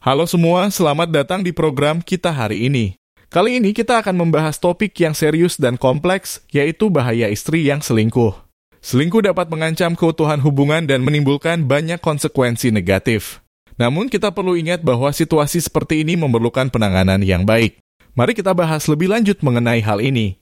Halo semua, selamat datang di program kita hari ini. Kali ini kita akan membahas topik yang serius dan kompleks, yaitu bahaya istri yang selingkuh. Selingkuh dapat mengancam keutuhan hubungan dan menimbulkan banyak konsekuensi negatif. Namun kita perlu ingat bahwa situasi seperti ini memerlukan penanganan yang baik. Mari kita bahas lebih lanjut mengenai hal ini.